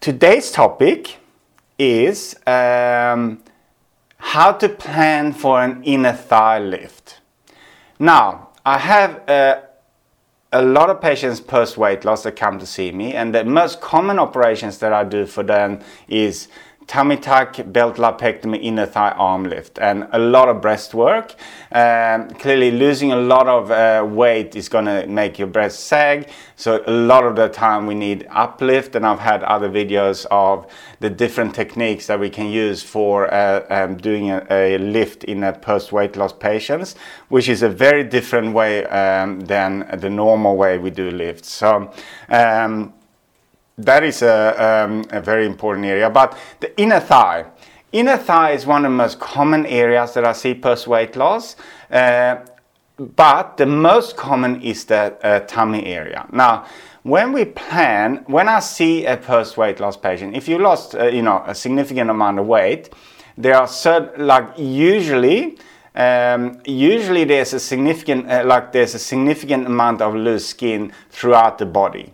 Today's topic is um, how to plan for an inner thigh lift. Now, I have uh, a lot of patients post weight loss that come to see me, and the most common operations that I do for them is tummy tuck, belt lipectomy, inner thigh arm lift, and a lot of breast work. Um, clearly, losing a lot of uh, weight is going to make your breast sag. So, a lot of the time we need uplift, and I've had other videos of the different techniques that we can use for uh, um, doing a, a, lift in a post weight loss patients, which is a very different way um, than the normal way we do lifts. So, um, that is a, um, a very important area. But the inner thigh, inner thigh is one of the most common areas that I see post weight loss. Uh, but the most common is the uh, tummy area. Now, when we plan, when I see a post weight loss patient, if you lost, uh, you know, a significant amount of weight, there are certain, like usually, um, usually there's a significant, uh, like there's a significant amount of loose skin throughout the body.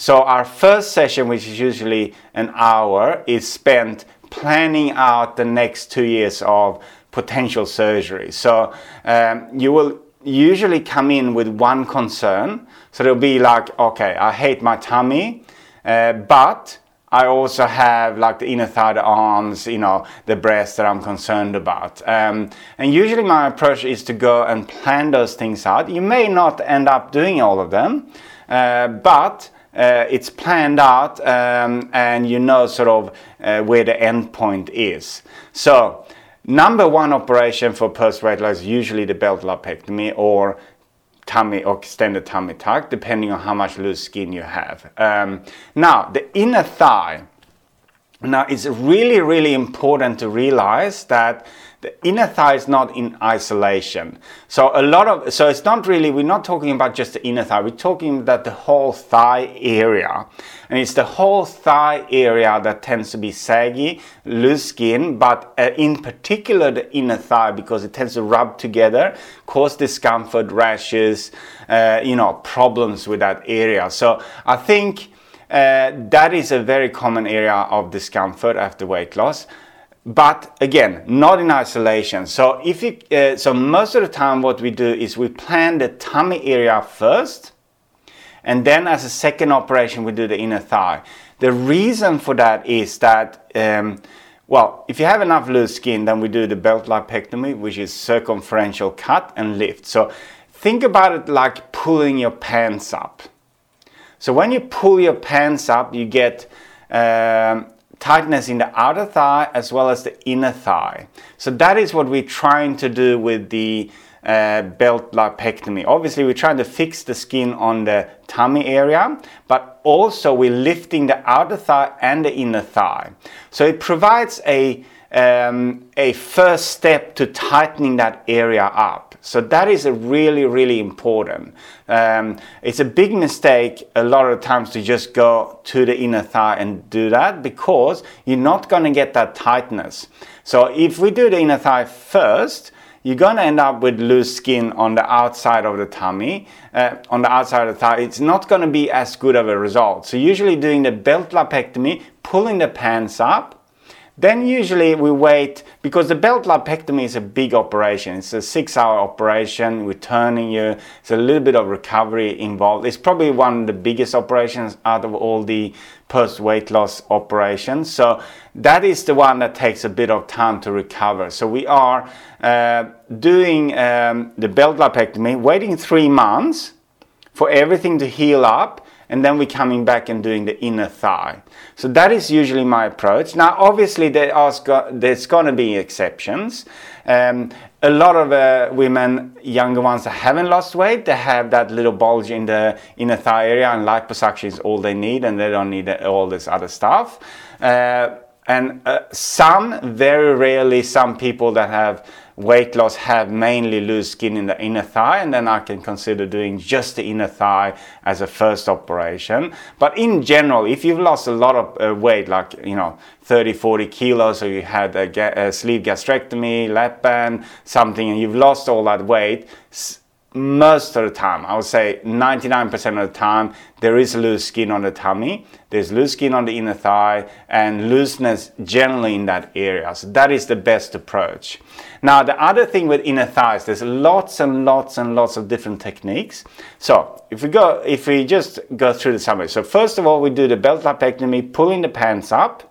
So our first session, which is usually an hour, is spent planning out the next two years of potential surgery. So um, you will usually come in with one concern. So it'll be like, okay, I hate my tummy, uh, but I also have like the inner thigh, the arms, you know, the breast that I'm concerned about. Um, and usually my approach is to go and plan those things out. You may not end up doing all of them, uh, but uh, it's planned out um, and you know sort of uh, where the end point is. So, number one operation for post loss is usually the belt lipectomy or tummy or extended tummy tuck, depending on how much loose skin you have. Um, now, the inner thigh. Now, it's really, really important to realize that the inner thigh is not in isolation. So a lot of so it's not really we're not talking about just the inner thigh. We're talking about the whole thigh area, and it's the whole thigh area that tends to be saggy, loose skin, but uh, in particular the inner thigh because it tends to rub together, cause discomfort, rashes, uh, you know, problems with that area. So I think. Uh, that is a very common area of discomfort after weight loss. But again not in isolation. So if you uh, so most of the time what we do is we plan the tummy area first and then as a second operation we do the inner thigh. The reason for that is that um, well if you have enough loose skin then we do the belt lipectomy which is circumferential cut and lift. So think about it like pulling your pants up so when you pull your pants up you get um, tightness in the outer thigh as well as the inner thigh. So that is what we're trying to do with the uh, belt lipectomy. Obviously, we're trying to fix the skin on the tummy area, but also we're lifting the outer thigh and the inner thigh. So it provides a um, a first step to tightening that area up. So that is a really, really important. Um, it's a big mistake a lot of times to just go to the inner thigh and do that because you're not going to get that tightness. So if we do the inner thigh first, you're going to end up with loose skin on the outside of the tummy, uh, on the outside of the thigh. It's not going to be as good of a result. So usually doing the belt lipectomy, pulling the pants up, then usually we wait because the belt lipectomy is a big operation. It's a six-hour operation. We're turning you. It's a little bit of recovery involved. It's probably one of the biggest operations out of all the post-weight loss operations. So that is the one that takes a bit of time to recover. So we are uh, doing um, the belt lipectomy, waiting three months for everything to heal up and then we're coming back and doing the inner thigh. So that is usually my approach. Now, obviously, there are, there's going to be exceptions. Um, a lot of uh, women, younger ones that haven't lost weight, they have that little bulge in the inner thigh area, and liposuction is all they need, and they don't need all this other stuff. Uh, and uh, some, very rarely, some people that have weight loss have mainly loose skin in the inner thigh, and then I can consider doing just the inner thigh as a first operation. But in general, if you've lost a lot of uh, weight, like you know 30, 40 kilos, or you had a, ga- a sleeve gastrectomy, lap band, something, and you've lost all that weight most of the time, I would say 99% of the time, there is loose skin on the tummy, there's loose skin on the inner thigh, and looseness generally in that area. So that is the best approach. Now, the other thing with inner thighs, there's lots and lots and lots of different techniques. So if we go, if we just go through the summary. So first of all, we do the belt lipectomy, pulling the pants up.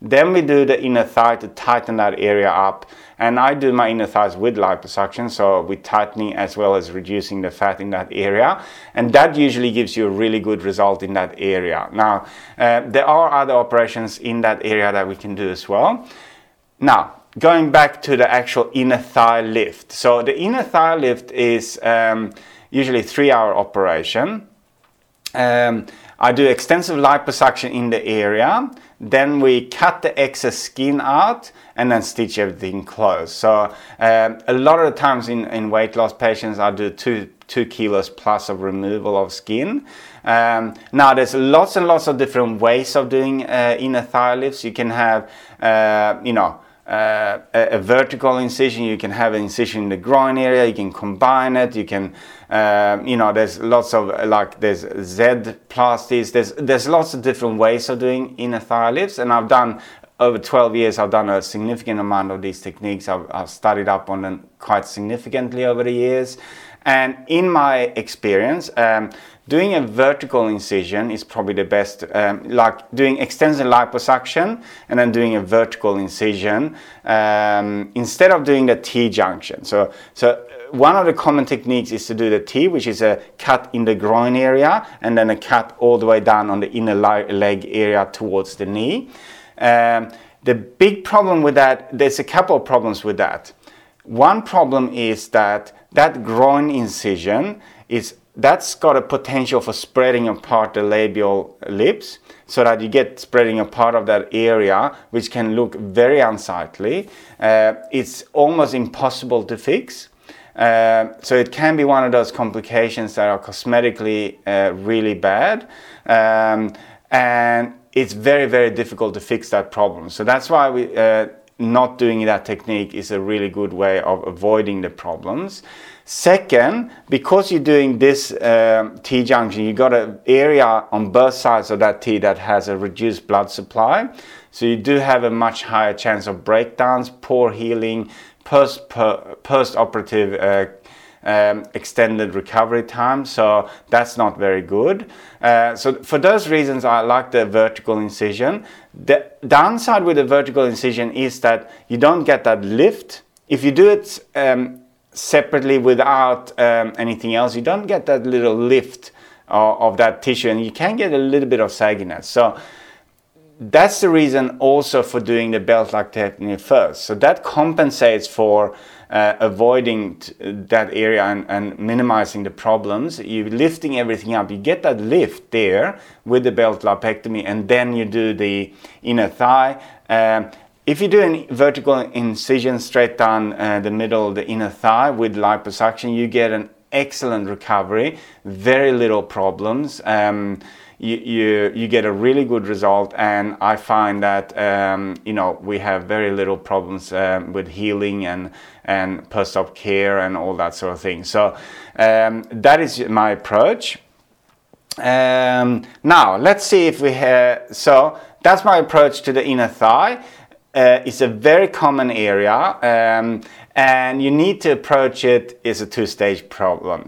Then we do the inner thigh to tighten that area up. And I do my inner thighs with liposuction, so with tightening as well as reducing the fat in that area. And that usually gives you a really good result in that area. Now, uh, there are other operations in that area that we can do as well. Now, going back to the actual inner thigh lift. So the inner thigh lift is um, usually three hour operation. Um, I do extensive liposuction in the area. Then we cut the excess skin out and then stitch everything closed. So um, a lot of the times in, in weight loss patients, I do two two kilos plus of removal of skin. Um, now there's lots and lots of different ways of doing uh, inner thigh lifts. You can have, uh, you know, uh, a, a, vertical incision, you can have an incision in the groin area, you can combine it, you can, uh, you know, there's lots of, like, there's Z plasties, there's, there's lots of different ways of doing inner thigh lifts, and I've done, over 12 years, I've done a significant amount of these techniques. I've, I've studied up on them quite significantly over the years. And in my experience, um, doing a vertical incision is probably the best, um, like doing extensive liposuction and then doing a vertical incision um, instead of doing the T junction. So, so uh, one of the common techniques is to do the T, which is a cut in the groin area and then a cut all the way down on the inner leg area towards the knee. Um, the big problem with that, there's a couple of problems with that. One problem is that that groin incision is that's got a potential for spreading apart the labial lips so that you get spreading apart of that area which can look very unsightly. Uh, it's almost impossible to fix. Uh, so it can be one of those complications that are cosmetically uh, really bad. Um, and it's very very difficult to fix that problem. So that's why we uh, not doing that technique is a really good way of avoiding the problems. Second, because you're doing this um, T junction, you got an area on both sides of that T that has a reduced blood supply. So you do have a much higher chance of breakdowns, poor healing, post post operative uh, um, extended recovery time. So that's not very good. Uh, so for those reasons, I like the vertical incision. The downside with the vertical incision is that you don't get that lift. If you do it um, separately without um, anything else, you don't get that little lift of, of that tissue, and you can get a little bit of sagginess. So that's the reason also for doing the belt like technique first. So that compensates for uh, avoiding t- that area and, and, minimizing the problems. You're lifting everything up. You get that lift there with the belt lipectomy, and then you do the inner thigh. Um, if you do a vertical incision straight down uh, the middle of the inner thigh with liposuction, you get an excellent recovery, very little problems. Um, you, you, you get a really good result and I find that um, you know we have very little problems um, with healing and and post-op care and all that sort of thing. So um, that is my approach. Um, now let's see if we have so that's my approach to the inner thigh. Uh, it's a very common area um, and you need to approach it as a two-stage problem